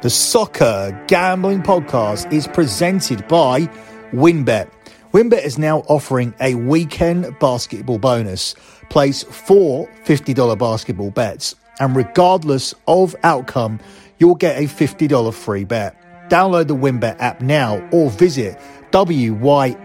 The Soccer Gambling Podcast is presented by WynnBET. WynnBET is now offering a weekend basketball bonus. Place four $50 basketball bets, and regardless of outcome, you'll get a $50 free bet. Download the WynnBET app now or visit wynnbet.com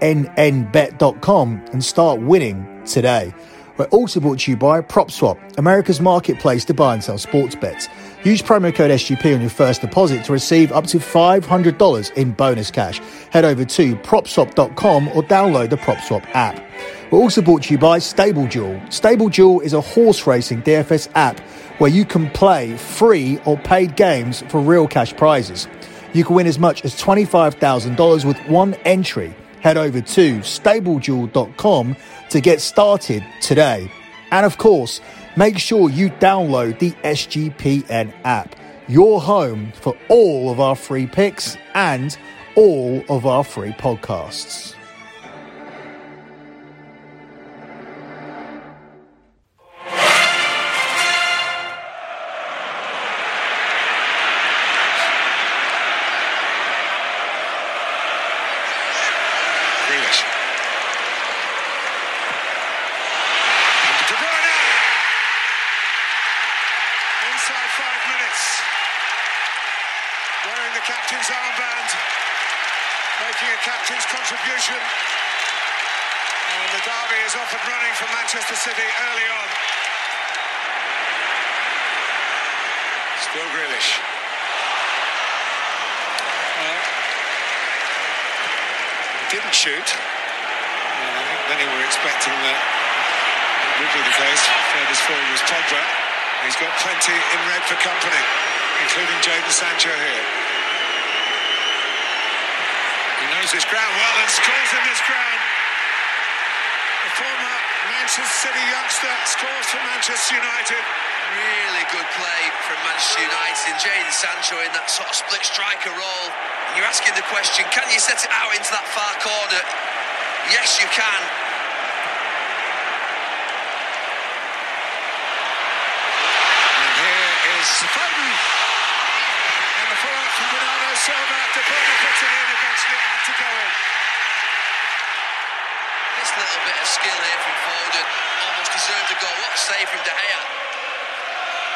and start winning today. We're also brought to you by PropSwap, America's marketplace to buy and sell sports bets. Use promo code SGP on your first deposit to receive up to $500 in bonus cash. Head over to propswap.com or download the PropSwap app. We're also brought to you by Stable Duel. Stable Duel is a horse racing DFS app where you can play free or paid games for real cash prizes. You can win as much as $25,000 with one entry. Head over to stableduel.com to get started today. And of course, make sure you download the SGPN app, your home for all of our free picks and all of our free podcasts. Expecting that it would be the case. Furthest forward was Pogba. He's got plenty in red for company, including Jadon Sancho here. He knows his ground well and scores in this ground. The former Manchester City youngster scores for Manchester United. Really good play from Manchester United. Jadon Sancho in that sort of split striker role. And you're asking the question, can you set it out into that far corner? Yes, you can. And here is Foden. And the follow-up from Bernardo Silva. De Bruyne puts it in. Eventually it had to go in. This little bit of skill here from Foden almost deserved a goal. What a save from De Gea.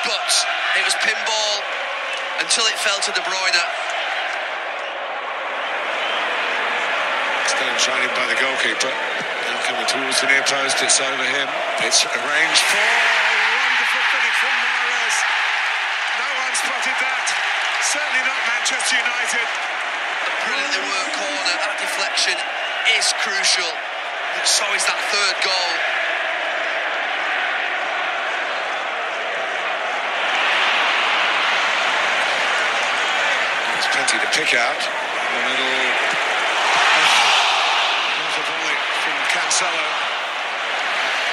But it was pinball until it fell to De Bruyne. Stone shining by the goalkeeper. Now coming towards the near post. It's over him. It's arranged for. Wonderful finish from Mahrez. No one spotted that. Certainly not Manchester United. A brilliantly worked corner. That deflection is crucial. But so is that third goal. There's plenty to pick out. In the middle. Not a volley from Cancelo.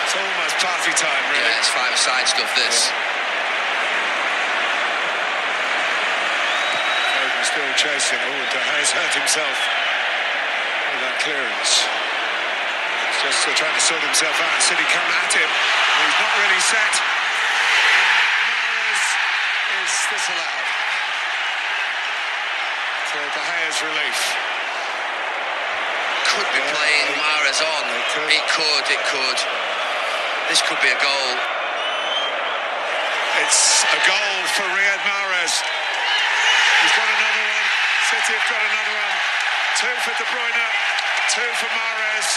It's almost party time, really. Yeah, it's five-a-side stuff, this. Foden still chasing. Oh, De Gea's hurt himself with that clearance. He's just still trying to sort himself out. City come at him. He's not really set. And is disallowed. To De Gea's relief. Could be Yeah, playing it- Mahrez on. it could. It could, it could. This could be a goal. It's a goal for Riyad Mahrez. He's got another one. City have got another one. Two for De Bruyne, two for Mahrez.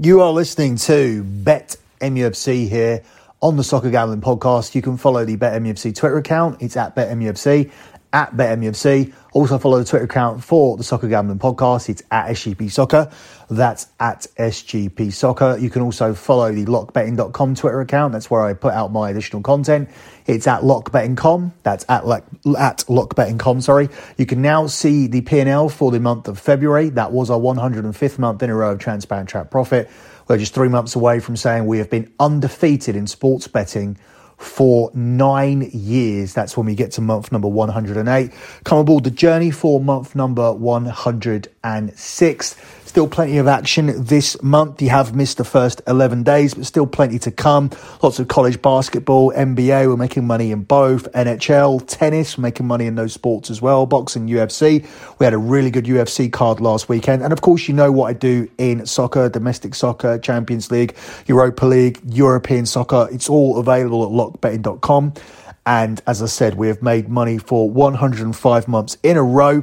You are listening to Bet MUFC here on the Soccer Gambling Podcast. You can follow the Bet MUFC Twitter account. It's at Bet MUFC, at Bet MUFC. Also follow the Twitter account for the Soccer Gambling Podcast. It's at SGP Soccer. That's at SGP Soccer. You can also follow the lockbetting.com Twitter account. That's where I put out my additional content. It's at lockbetting.com. That's at, lock, at lockbetting.com, sorry. You can now see the P&L for the month of February. That was our 105th month in a row of transparent trap profit. We're just three months away from saying we have been undefeated in sports betting for nine years. That's when we get to month number 108. Come aboard the journey for month number 106. Still plenty of action this month. You have missed the first 11 days, but still plenty to come. Lots of college basketball, NBA, we're making money in both. NHL, tennis, making money in those sports as well. Boxing, UFC. We had a really good UFC card last weekend. And of course, you know what I do in soccer, domestic soccer, Champions League, Europa League, European soccer. It's all available at lockbetting.com. And as I said, we have made money for 105 months in a row.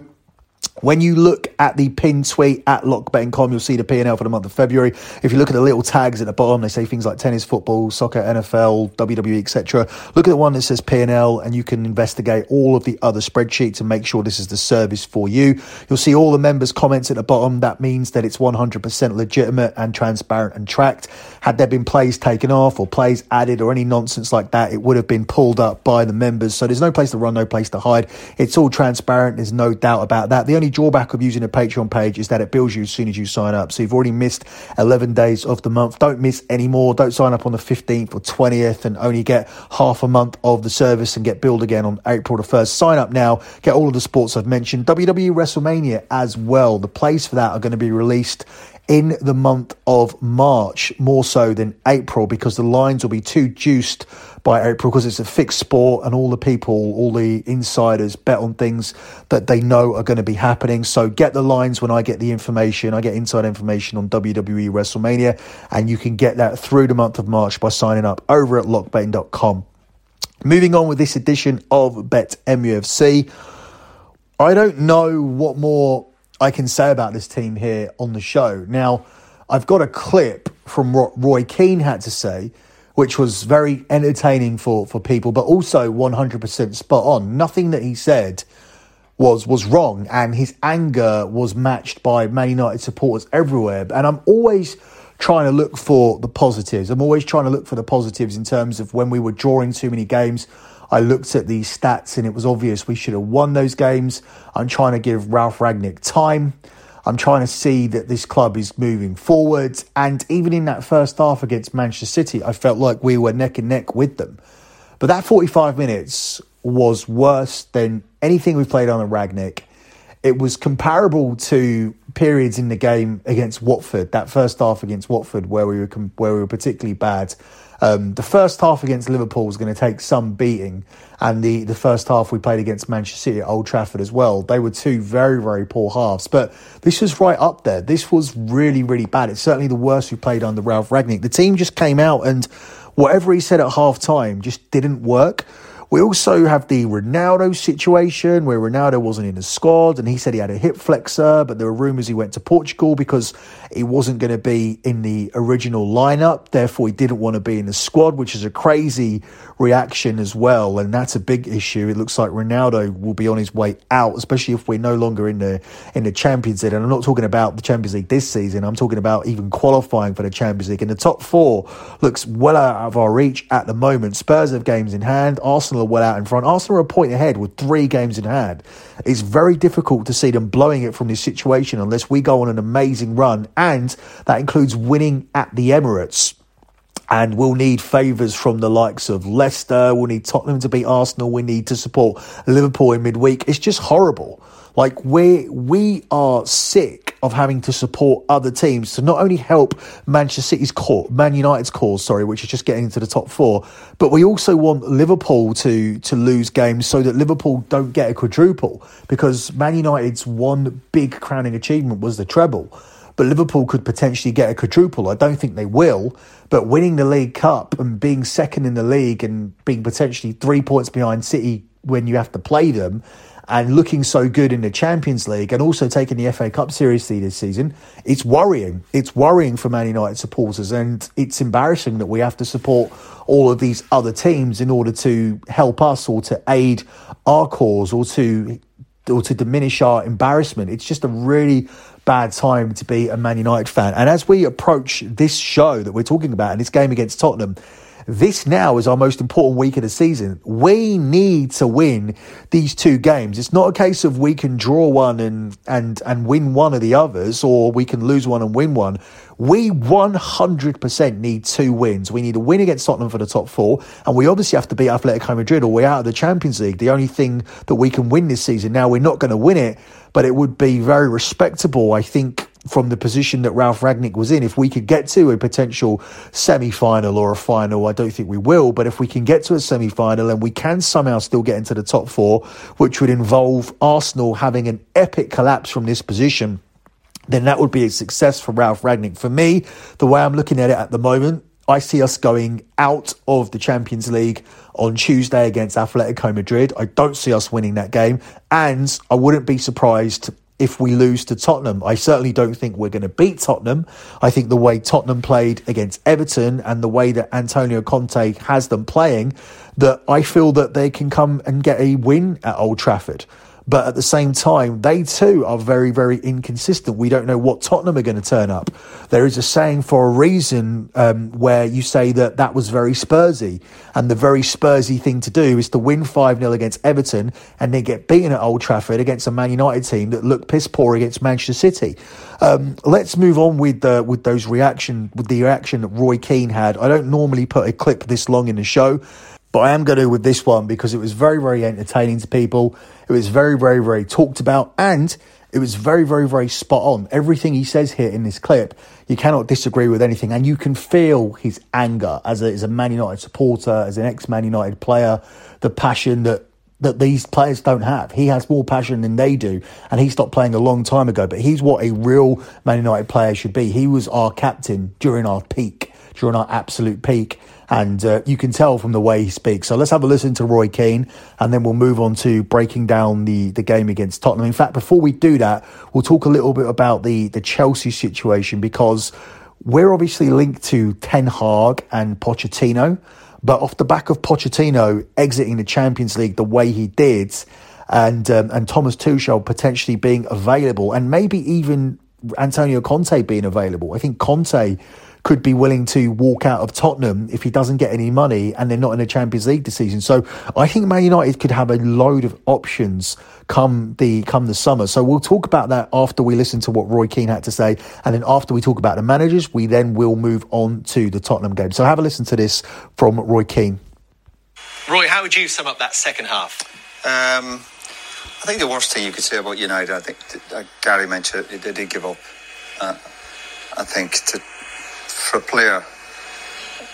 When you look at the pin tweet at lockbetting.com, you'll see the P&L for the month of February. If you look at the little tags at the bottom, they say things like tennis, football, soccer, NFL, WWE, etc. Look at the one that says P&L and you can investigate all of the other spreadsheets and make sure this is the service for you. You'll see all the members' comments at the bottom. That means that it's 100% legitimate and transparent and tracked. Had there been plays taken off or plays added or any nonsense like that, it would have been pulled up by the members. So there's no place to run, no place to hide. It's all transparent. There's no doubt about that. The only drawback of using a Patreon page is that it bills you as soon as you sign up. So you've already missed 11 days of the month. Don't miss any more. Don't sign up on the 15th or 20th and only get half a month of the service and get billed again on April the 1st. Sign up now. Get all of the sports I've mentioned. WWE WrestleMania as well. The plays for that are going to be released in the month of March, more so than April, because the lines will be too juiced by April because it's a fixed sport and all the people, all the insiders bet on things that they know are going to be happening. So get the lines when I get the information. I get inside information on WWE WrestleMania, and you can get that through the month of March by signing up over at lockbetting.com. Moving on with this edition of Bet MUFC. I don't know what more I can say about this team here on the show. Now, I've got a clip from what Roy Keane had to say, which was very entertaining for, for people, but also 100% spot on. Nothing that he said was was wrong, and his anger was matched by Man United supporters everywhere. And I'm always trying to look for the positives. I'm always trying to look for the positives in terms of when we were drawing too many games I looked at these stats and it was obvious we should have won those games. I'm trying to give Ralf Rangnick time. I'm trying to see that this club is moving forward. And even in that first half against Manchester City, I felt like we were neck and neck with them. But that 45 minutes was worse than anything we played on Rangnick. It was comparable to periods in the game against Watford, that first half against Watford, where we were where we were particularly bad. Um, the first half against Liverpool was going to take some beating, and the, the first half we played against Manchester City at Old Trafford as well. They were two very, very poor halves, but this was right up there. This was really, really bad. It's certainly the worst we played under Ralf Rangnick. The team just came out and whatever he said at half time just didn't work. We also have the Ronaldo situation where Ronaldo wasn't in the squad and he said he had a hip flexor, but there were rumours he went to Portugal because he wasn't going to be in the original lineup. Therefore, he didn't want to be in the squad, which is a crazy reaction as well. And that's a big issue. It looks like Ronaldo will be on his way out, especially if we're no longer in the in the Champions League. And I'm not talking about the Champions League this season. I'm talking about even qualifying for the Champions League. And the top four looks well out of our reach at the moment. Spurs have games in hand. Arsenal are well out in front. Arsenal are a point ahead with three games in hand. It's very difficult to see them blowing it from this situation unless we go on an amazing run, and that includes winning at the Emirates. And we'll need favours from the likes of Leicester. We'll need Tottenham to beat Arsenal. We need to support Liverpool in midweek. It's just horrible. Like we we are sick of having to support other teams to not only help Manchester City's cause, Man United's cause, sorry, which is just getting into the top four, but we also want Liverpool to to lose games so that Liverpool don't get a quadruple because Man United's one big crowning achievement was the treble. But Liverpool could potentially get a quadruple. I don't think they will. But winning the League Cup and being second in the league and being potentially three points behind City when you have to play them and looking so good in the Champions League and also taking the FA Cup seriously this season, it's worrying. It's worrying for Man United supporters, and it's embarrassing that we have to support all of these other teams in order to help us or to aid our cause or to or to diminish our embarrassment. It's just a really bad time to be a Man United fan. And as we approach this show that we're talking about and this game against Tottenham, this now is our most important week of the season. We need to win these two games. It's not a case of we can draw one and and and win one of the others, or we can lose one and win one. We 100% need two wins. We need a win against Tottenham for the top four, and we obviously have to beat Atletico Madrid or we're out of the Champions League. The only thing that we can win this season. Now, we're not going to win it, but it would be very respectable, I think, from the position that Ralf Rangnick was in. If we could get to a potential semi final or a final, I don't think we will, but if we can get to a semi final and we can somehow still get into the top four, which would involve Arsenal having an epic collapse from this position then that would be a success for Ralf Rangnick. For me, the way I'm looking at it at the moment, I see us going out of the Champions League on Tuesday against Atletico Madrid. I don't see us winning that game, and I wouldn't be surprised if we lose to Tottenham. I certainly don't think we're going to beat Tottenham. I think the way Tottenham played against Everton and the way that Antonio Conte has them playing, that I feel that they can come and get a win at Old Trafford. But at the same time, they too are very, very inconsistent. We don't know what Tottenham are going to turn up. There is a saying for a reason um, where you say that that was very Spursy. And the very Spursy thing to do is to win 5 0 against Everton and then get beaten at Old Trafford against a Man United team that looked piss poor against Manchester City. Um, let's move on with uh, with those reaction with the reaction that Roy Keane had. I don't normally put a clip this long in the show. But I am going to with this one because it was very, very entertaining to people. It was very, very, very talked about and it was very, very, very spot on. Everything he says here in this clip, you cannot disagree with anything. And you can feel his anger as a, as a Man United supporter, as an ex Man United player, the passion that that these players don't have. He has more passion than they do, and he stopped playing a long time ago. But he's what a real Man United player should be. He was our captain during our peak, during our absolute peak, and uh, you can tell from the way he speaks. So let's have a listen to Roy Keane, and then we'll move on to breaking down the, the game against Tottenham. In fact, before we do that, we'll talk a little bit about the, the Chelsea situation because we're obviously linked to Ten Hag and Pochettino, but off the back of Pochettino exiting the Champions League the way he did, and um, and Thomas Tuchel potentially being available, and maybe even Antonio Conte being available. I think Conte could be willing to walk out of Tottenham if he doesn't get any money and they're not in the Champions League this season. So I think Man United could have a load of options come the come the summer. So we'll talk about that after we listen to what Roy Keane had to say, and then after we talk about the managers, we then will move on to the Tottenham game. So have a listen to this from Roy Keane. Roy, how would you sum up that second half? Um, I think the worst thing you could say about United, I think uh, Gary mentioned it, they did give up. Uh, I think to for a player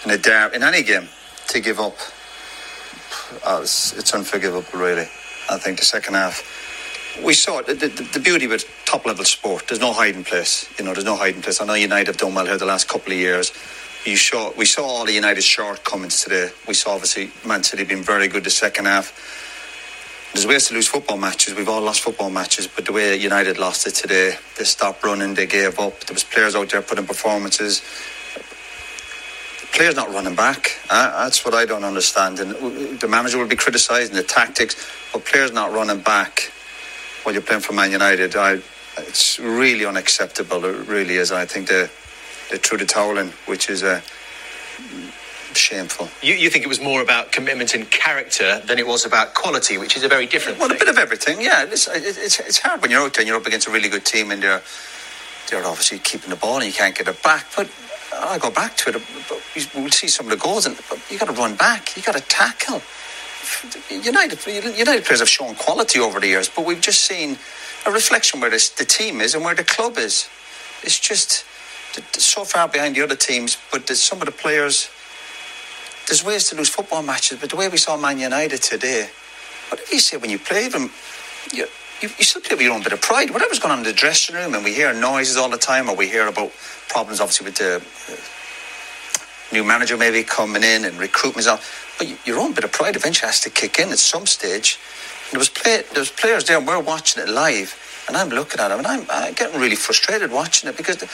in a derby, in any game, to give up, uh, it's, it's, unforgivable, really. I think the second half, we saw it, the, the, the, beauty with top level sport. There's no hiding place. You know, there's no hiding place. I know United have done well here the last couple of years. You saw, we saw all the United shortcomings today. We saw obviously Man City being very good the second half. There's ways to lose football matches. We've all lost football matches, but the way United lost it today, they stopped running, they gave up. There was players out there putting performances players not running back. Uh, that's what I don't understand. And the manager will be criticising the tactics, but players not running back while you're playing for Man United, I, it's really unacceptable. It really is. I think they they threw the towel in, which is a. Shameful. You, you think it was more about commitment and character than it was about quality, which is a very different well, thing. a bit of everything, yeah. It's, it's, it's hard when you're out there and you're up against a really good team and they're, they're obviously keeping the ball and you can't get it back. But I go back to it. We'll see some of the goals, and you got to run back. You got to tackle. United United players have shown quality over the years, but we've just seen a reflection where this, the team is and where the club is. It's just so far behind the other teams. But some of the players, there's ways to lose football matches. But the way we saw Man United today, what did you say when you play them? You, you, you still play with your own bit of pride. Whatever's going on in the dressing room, and we hear noises all the time, or we hear about problems, obviously, with the uh, new manager maybe coming in and recruitment. But your own bit of pride eventually has to kick in at some stage. And there was play, there was players there, and we're watching it live, and I'm looking at them, and I'm, I'm getting really frustrated watching it because. The,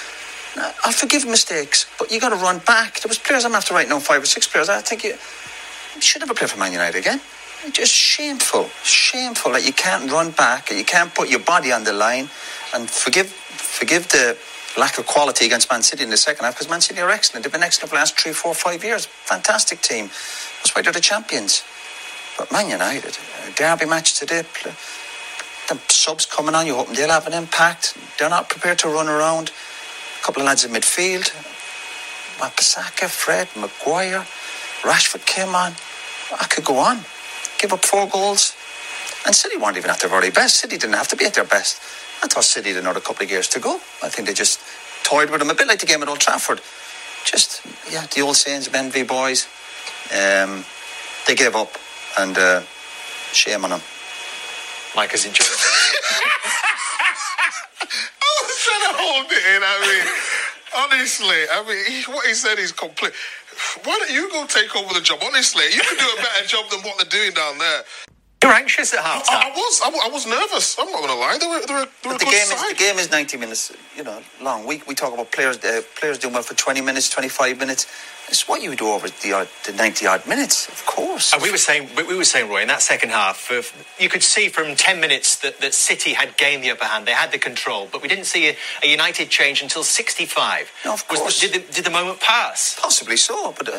I'll forgive mistakes, but you got to run back. There was players I'm after right now, five or six players. I think you, you should never play for Man United again. Just shameful, shameful that you can't run back, and you can't put your body on the line, and forgive, forgive the lack of quality against Man City in the second half because Man City are excellent. They've been excellent for the last three, four, five years. Fantastic team. That's why they're the champions. But Man United, derby match today, the subs coming on, you hope they'll have an impact. They're not prepared to run around. A couple of lads in midfield. Wan-Bissaka, Fred, Maguire, Rashford came on. I could go on. Give up four goals. And City weren't even at their very best. City didn't have to be at their best. I thought City had another couple of years to go. I think they just toyed with them a bit like the game at Old Trafford. Just, yeah, the old sayings of envy boys. Um, they gave up, and uh, shame on them. Mike has enjoyed I was trying to hold it in. I mean, honestly, I mean, he, what he said is complete. Why don't you go take over the job? Honestly, you can do a better job than what they're doing down there. You're anxious at half I, I was, I, I was nervous. I'm not going to lie. They were, they were, they were But the game is the game is ninety minutes, you know, long. We we talk about players uh, players doing well for twenty minutes, twenty five minutes. It's what you do over the the ninety odd minutes, of course. And we were saying, we we were saying, Roy, in that second half, uh, you could see from ten minutes that, that City had gained the upper hand. They had the control, but we didn't see a, a United change until sixty-five. No, of Was course. did, the, did the moment pass? Possibly so, but uh,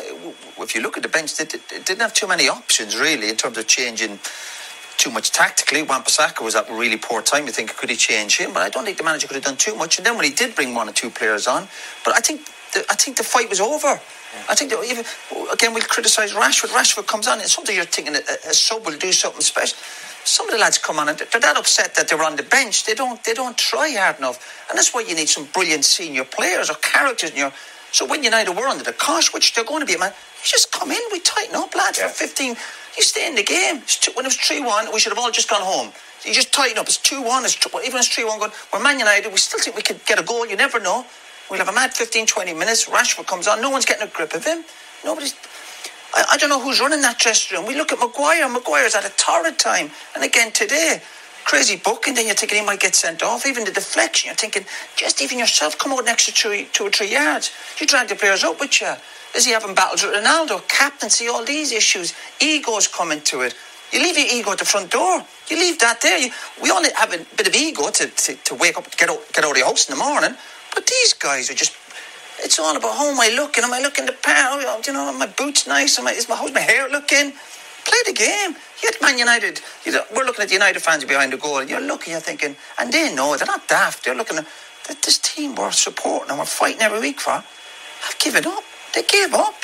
if you look at the bench, they, they didn't have too many options really in terms of changing too much tactically. Wan-Bissaka was at a really poor time. You think could he change him? But I don't think the manager could have done too much. And then when he did bring one or two players on, but I think the, I think the fight was over. I think that even again we'll criticise Rashford. Rashford comes on, and something you're thinking a, a sub will do something special. Some of the lads come on and they're that upset that they're on the bench. They don't they don't try hard enough, and that's why you need some brilliant senior players or characters in your. So when United were under the cosh, which they're going to be, man, you just come in, we tighten up, lads, for 15. You stay in the game. When it was 3 1, we should have all just gone home. You just tighten up. It's 2 1, it's, tr- even if it's 3 1 going, we're Man United, we still think we could get a goal. You never know. We'll have a mad 15, 20 minutes. Rashford comes on, no one's getting a grip of him. Nobody's. I, I don't know who's running that dressing room. We look at Maguire. Maguire's at a torrid time. And again today, crazy booking. Then you're thinking he might get sent off. Even the deflection, you're thinking, just even yourself, come out an extra two, two or three yards. You drag the players up with you. Is he having battles with Ronaldo? Captaincy, all these issues. Egos coming to it. You leave your ego at the front door. You leave that there. You, we all have a bit of ego to, to, to wake up, get out, get out of the house in the morning. But these guys are just it's all about how am I looking? Am I looking the power? You know, my boots nice? Am I, is my, how's my hair looking? Play the game. You had Man United. You know, we're looking at the United fans behind the goal, and you're looking, you're thinking, and they know they're not daft. They're looking at this team we're supporting and we're fighting every week for. I've given up. They gave up.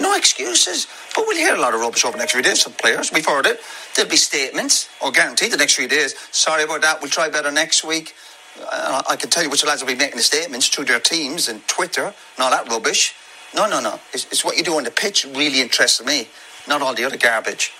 No excuses. But we'll hear a lot of rubbish over the next few days from players. We've heard it. There'll be statements, or guaranteed the next few days. Sorry about that. We'll try better next week. Uh, I can tell you which lads will be making the statements through their teams and Twitter and all that rubbish. No, no, no. It's, it's what you do on the pitch really interests me, not all the other garbage.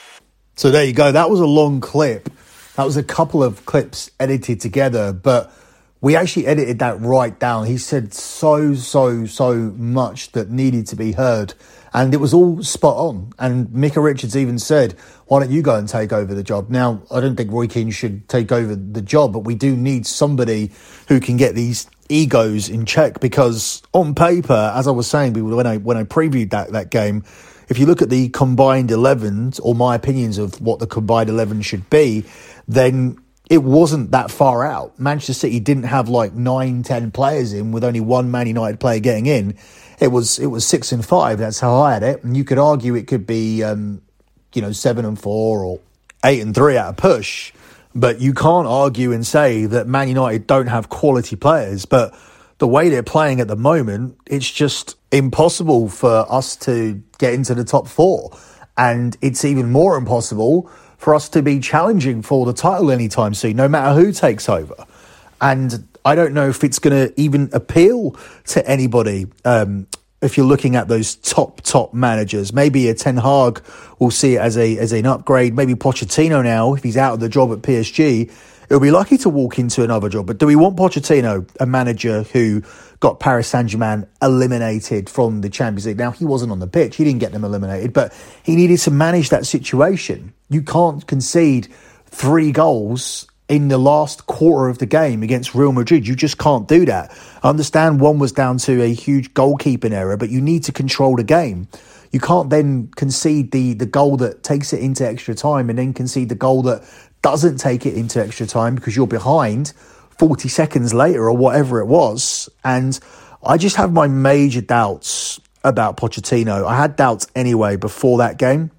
So there you go. That was a long clip. That was a couple of clips edited together, but we actually edited that right down. He said so, so, so much that needed to be heard. And it was all spot on. And Micah Richards even said, why don't you go and take over the job? Now, I don't think Roy Keane should take over the job, but we do need somebody who can get these egos in check because on paper, as I was saying when I, when I previewed that, that game, if you look at the combined 11s or my opinions of what the combined 11 should be, then it wasn't that far out. Manchester City didn't have like nine, ten players in with only one Man United player getting in. It was it was six and five. That's how I had it. And you could argue it could be, um, you know, seven and four or eight and three at a push. But you can't argue and say that Man United don't have quality players. But the way they're playing at the moment, it's just impossible for us to get into the top four. And it's even more impossible for us to be challenging for the title anytime soon, no matter who takes over. And I don't know if it's going to even appeal to anybody. Um, if you're looking at those top top managers, maybe a Ten Hag will see it as a as an upgrade. Maybe Pochettino now, if he's out of the job at PSG, he'll be lucky to walk into another job. But do we want Pochettino, a manager who got Paris Saint Germain eliminated from the Champions League? Now he wasn't on the pitch; he didn't get them eliminated, but he needed to manage that situation. You can't concede three goals in the last quarter of the game against Real Madrid. You just can't do that. I understand one was down to a huge goalkeeping error, but you need to control the game. You can't then concede the, the goal that takes it into extra time and then concede the goal that doesn't take it into extra time because you're behind 40 seconds later or whatever it was. And I just have my major doubts about Pochettino. I had doubts anyway before that game,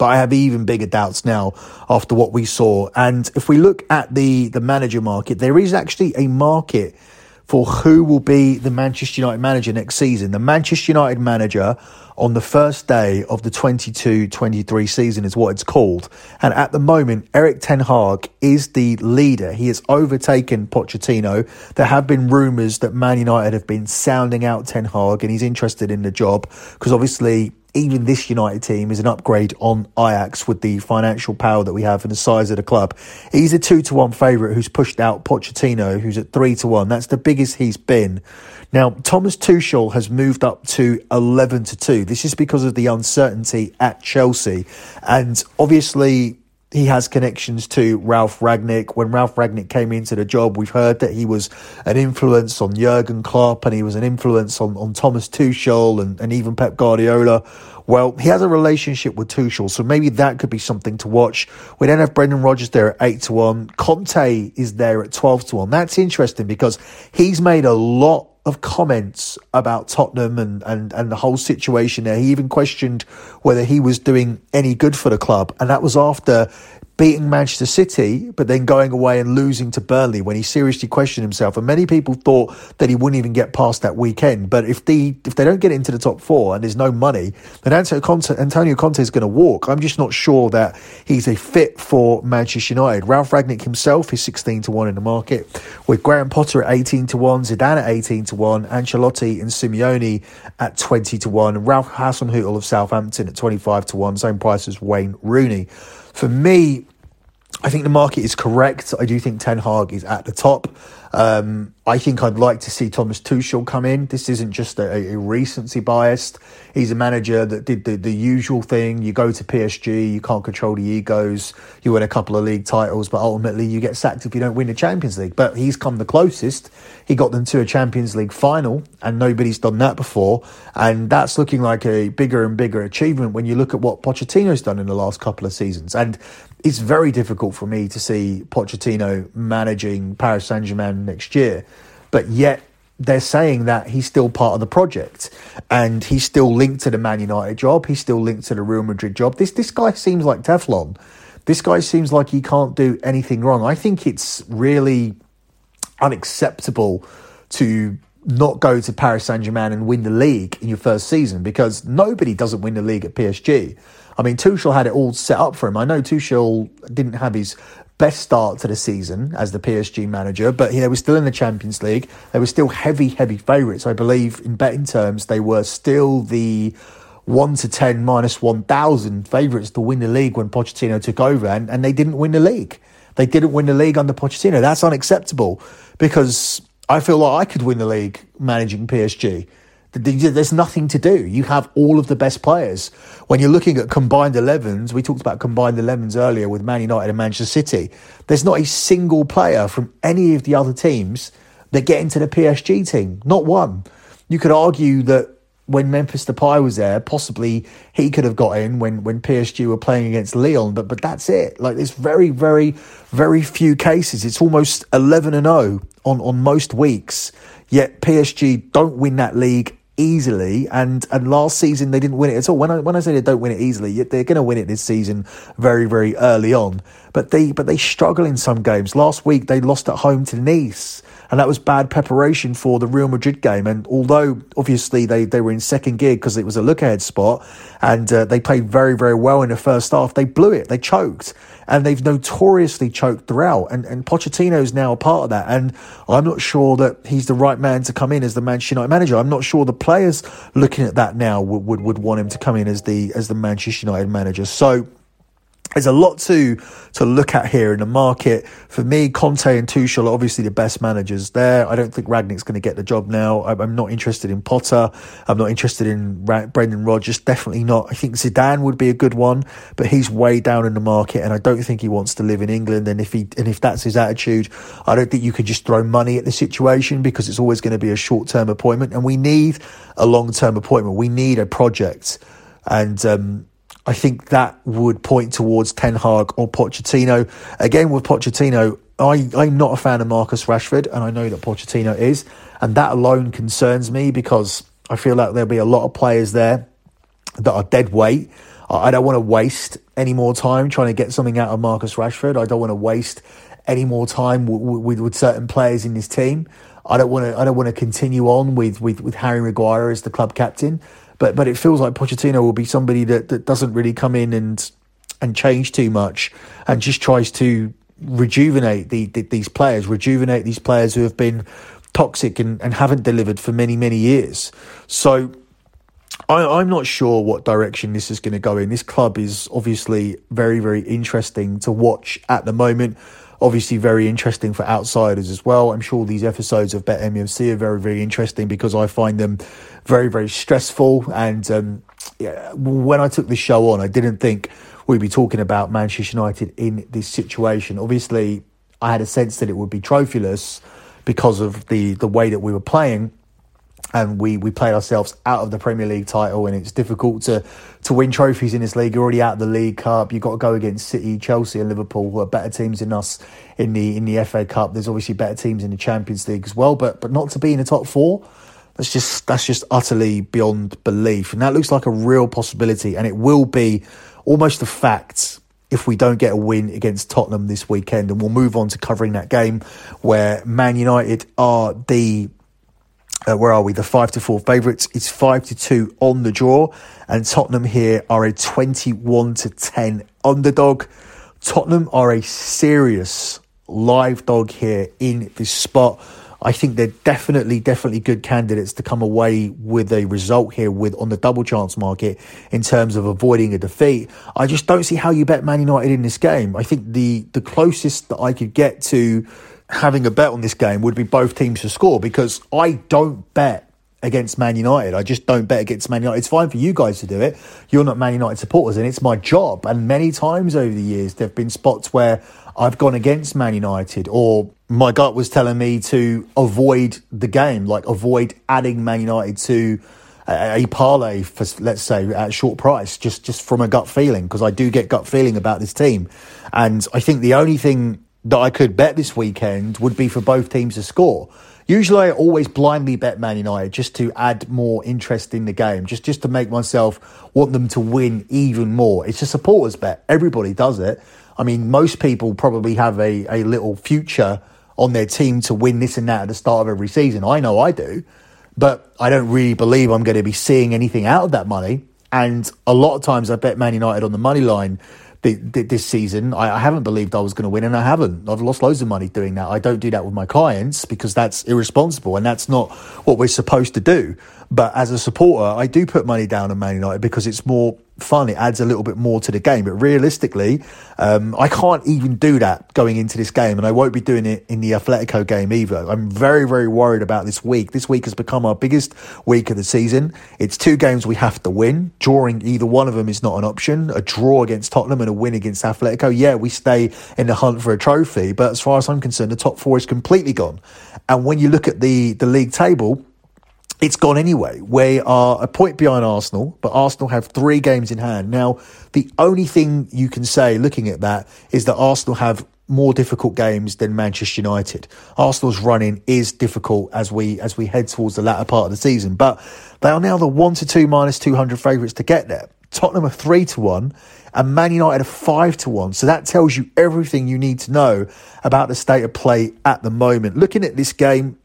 but I have even bigger doubts now after what we saw. And if we look at the, the manager market, there is actually a market for who will be the Manchester United manager next season. The Manchester United manager on the first day of the 22 23 season is what it's called. And at the moment, Erik Ten Hag is the leader. He has overtaken Pochettino. There have been rumours that Man United have been sounding out Ten Hag and he's interested in the job because obviously even this United team is an upgrade on Ajax with the financial power that we have and the size of the club. He's a two to one favourite who's pushed out Pochettino, who's at three to one. That's the biggest he's been. Now, Thomas Tuchel has moved up to 11 to 2. This is because of the uncertainty at Chelsea. And obviously, he has connections to Ralf Rangnick. When Ralf Rangnick came into the job, we've heard that he was an influence on Jurgen Klopp and he was an influence on, on Thomas Tuchel and, and even Pep Guardiola. Well, he has a relationship with Tuchel, so maybe that could be something to watch. We then have Brendan Rodgers there at 8 to 1. Conte is there at 12 to 1. That's interesting because he's made a lot of comments about Tottenham and, and, and the whole situation there. He even questioned whether he was doing any good for the club. And that was after beating Manchester City, but then going away and losing to Burnley when he seriously questioned himself. And many people thought that he wouldn't even get past that weekend. But if the if they don't get into the top four and there's no money, then Antonio Conte, Antonio Conte is going to walk. I'm just not sure that he's a fit for Manchester United. Ralf Rangnick himself is 16 to 1 in the market, with Graham Potter at 18 to 1, Zidane at 18 to 1, Ancelotti and Simeone at 20 to 1, and Ralph Hasenhüttl of Southampton at 25 to 1, same price as Wayne Rooney. For me, I think the market is correct. I do think Ten Hag is at the top. Um, I think I'd like to see Thomas Tuchel come in. This isn't just a, a recency biased. He's a manager that did the, the usual thing. You go to PSG, you can't control the egos. You win a couple of league titles, but ultimately you get sacked if you don't win the Champions League. But he's come the closest. He got them to a Champions League final, and nobody's done that before. And that's looking like a bigger and bigger achievement when you look at what Pochettino's done in the last couple of seasons. And it's very difficult for me to see Pochettino managing Paris Saint Germain next year, but yet they're saying that he's still part of the project and he's still linked to the Man United job. He's still linked to the Real Madrid job. This this guy seems like Teflon. This guy seems like he can't do anything wrong. I think it's really unacceptable to not go to Paris Saint Germain and win the league in your first season because nobody doesn't win the league at PSG. I mean, Tuchel had it all set up for him. I know Tuchel didn't have his best start to the season as the PSG manager, but they were still in the Champions League. They were still heavy, heavy favourites. I believe in betting terms, they were still the 1 to 10 minus 1,000 favourites to win the league when Pochettino took over, and, and they didn't win the league. They didn't win the league under Pochettino. That's unacceptable because I feel like I could win the league managing PSG. There's nothing to do. You have all of the best players. When you're looking at combined 11s, we talked about combined 11s earlier with Man United and Manchester City. There's not a single player from any of the other teams that get into the PSG team. Not one. You could argue that when Memphis Depay was there, possibly he could have got in when, when PSG were playing against Lyon, but but that's it. Like there's very, very, very few cases. It's almost eleven and 0 on, on most weeks. Yet PSG don't win that league easily. And and last season they didn't win it at all. When I when I say they don't win it easily, they're going to win it this season very very early on. But they but they struggle in some games. Last week they lost at home to Nice. And that was bad preparation for the Real Madrid game. And although obviously they, they were in second gear because it was a look ahead spot and uh, they played very, very well in the first half, they blew it. They choked and they've notoriously choked throughout. And and Pochettino is now a part of that. And I'm not sure that he's the right man to come in as the Manchester United manager. I'm not sure the players looking at that now would, would, would want him to come in as the as the Manchester United manager. So there's a lot to to look at here in the market. For me, Conte and Tuchel are obviously the best managers there. I don't think Rangnick's going to get the job now. I'm not interested in Potter. I'm not interested in Brendan Rodgers. Definitely not. I think Zidane would be a good one, but he's way down in the market, and I don't think he wants to live in England. And if he and if that's his attitude, I don't think you can just throw money at the situation because it's always going to be a short term appointment, and we need a long term appointment. We need a project, and. Um, I think that would point towards Ten Hag or Pochettino. Again, with Pochettino, I, I'm not a fan of Marcus Rashford, and I know that Pochettino is, and that alone concerns me because I feel like there'll be a lot of players there that are dead weight. I don't want to waste any more time trying to get something out of Marcus Rashford. I don't want to waste any more time with, with, with certain players in this team. I don't want to. I don't want to continue on with, with, with Harry Maguire as the club captain. But but it feels like Pochettino will be somebody that, that doesn't really come in and and change too much and just tries to rejuvenate the, the, these players, rejuvenate these players who have been toxic and, and haven't delivered for many, many years. So I, am not sure what direction this is going to go in. This club is obviously very, very interesting to watch at the moment. Obviously, very interesting for outsiders as well. I'm sure these episodes of Bet MUFC are very, very interesting because I find them very, very stressful. And um, yeah, when I took the show on, I didn't think we'd be talking about Manchester United in this situation. Obviously, I had a sense that it would be trophyless because of the, the way that we were playing. And we, we played ourselves out of the Premier League title, and it's difficult to, to win trophies in this league. You're already out of the League Cup. You've got to go against City, Chelsea, and Liverpool, who are better teams than us in the in the FA Cup. There's obviously better teams in the Champions League as well, but but not to be in the top four. That's just that's just utterly beyond belief, and that looks like a real possibility, and it will be almost a fact if we don't get a win against Tottenham this weekend. And we'll move on to covering that game where Man United are the uh, where are we? The five to four favourites. It's five to two on the draw, and Tottenham here are a twenty-one to ten underdog. Tottenham are a serious live dog here in this spot. I think they're definitely, definitely good candidates to come away with a result here with on the double chance market in terms of avoiding a defeat. I just don't see how you bet Man United in this game. I think the the closest that I could get to having a bet on this game would be both teams to score because I don't bet against Man United. I just don't bet against Man United. It's fine for you guys to do it. You're not Man United supporters, and it's my job. And many times over the years, there have been spots where I've gone against Man United, or my gut was telling me to avoid the game, like avoid adding Man United to a, parlay for, let's say, at short price, just just from a gut feeling, because I do get gut feeling about this team, and I think the only thing that I could bet this weekend would be for both teams to score. Usually, I always blindly bet Man United just to add more interest in the game, just just to make myself want them to win even more. It's a supporters bet. Everybody does it. I mean, most people probably have a, a little future on their team to win this and that at the start of every season. I know I do, but I don't really believe I'm going to be seeing anything out of that money. And a lot of times I bet Man United on the money line this season. I, haven't believed I was going to win, and I haven't. I've lost loads of money doing that. I don't do that with my clients because that's irresponsible, and that's not what we're supposed to do. But as a supporter, I do put money down on Man United because it's more fun. It adds a little bit more to the game. But realistically, um, I can't even do that going into this game, and I won't be doing it in the Atletico game either. I'm very, very worried about this week. This week has become our biggest week of the season. It's two games we have to win. Drawing either one of them is not an option. A draw against Tottenham and a win against Atletico, yeah, we stay in the hunt for a trophy. But as far as I'm concerned, the top four is completely gone. And when you look at the the league table, it's gone anyway. We are a point behind Arsenal, but Arsenal have three games in hand. Now, the only thing you can say looking at that is that Arsenal have more difficult games than Manchester United. Arsenal's running is difficult as we as we head towards the latter part of the season, but they are now the one to two minus two hundred favourites to get there. Tottenham are three to one, and Man United are five to one. So that tells you everything you need to know about the state of play at the moment. Looking at this game,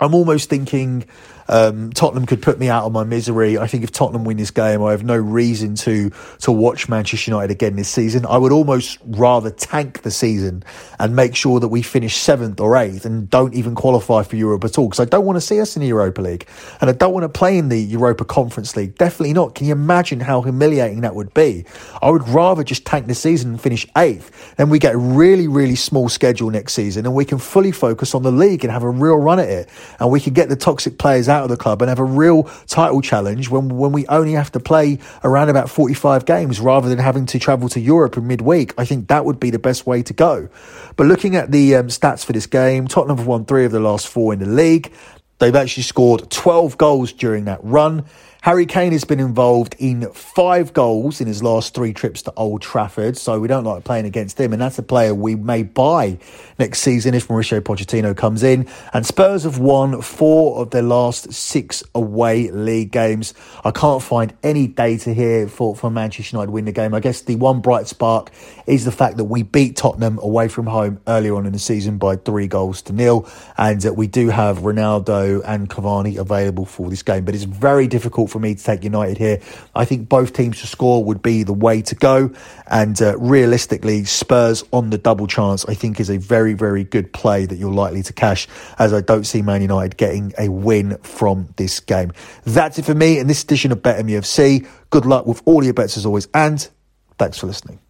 I'm almost thinking um, Tottenham could put me out of my misery. I think if Tottenham win this game, I have no reason to to watch Manchester United again this season. I would almost rather tank the season and make sure that we finish seventh or eighth and don't even qualify for Europe at all because I don't want to see us in the Europa League and I don't want to play in the Europa Conference League. Definitely not. Can you imagine how humiliating that would be? I would rather just tank the season and finish eighth. Then we get a really, really small schedule next season and we can fully focus on the league and have a real run at it. And we can get the toxic players out of the club and have a real title challenge when when we only have to play around about 45 games rather than having to travel to Europe in midweek. I think that would be the best way to go. But looking at the um, stats for this game, Tottenham have won three of the last four in the league. They've actually scored 12 goals during that run. Harry Kane has been involved in five goals in his last three trips to Old Trafford, so we don't like playing against him, and that's a player we may buy next season if Mauricio Pochettino comes in. And Spurs have won four of their last six away league games. I can't find any data here for, for Manchester United win the game. I guess the one bright spark is the fact that we beat Tottenham away from home earlier on in the season by three goals to nil, and uh, we do have Ronaldo and Cavani available for this game, but it's very difficult for me to take United here. I think both teams to score would be the way to go. And uh, realistically, Spurs on the double chance, I think, is a very, very good play that you're likely to cash, as I don't see Man United getting a win from this game. That's it for me in this edition of BetMUFC. Good luck with all your bets as always, and thanks for listening.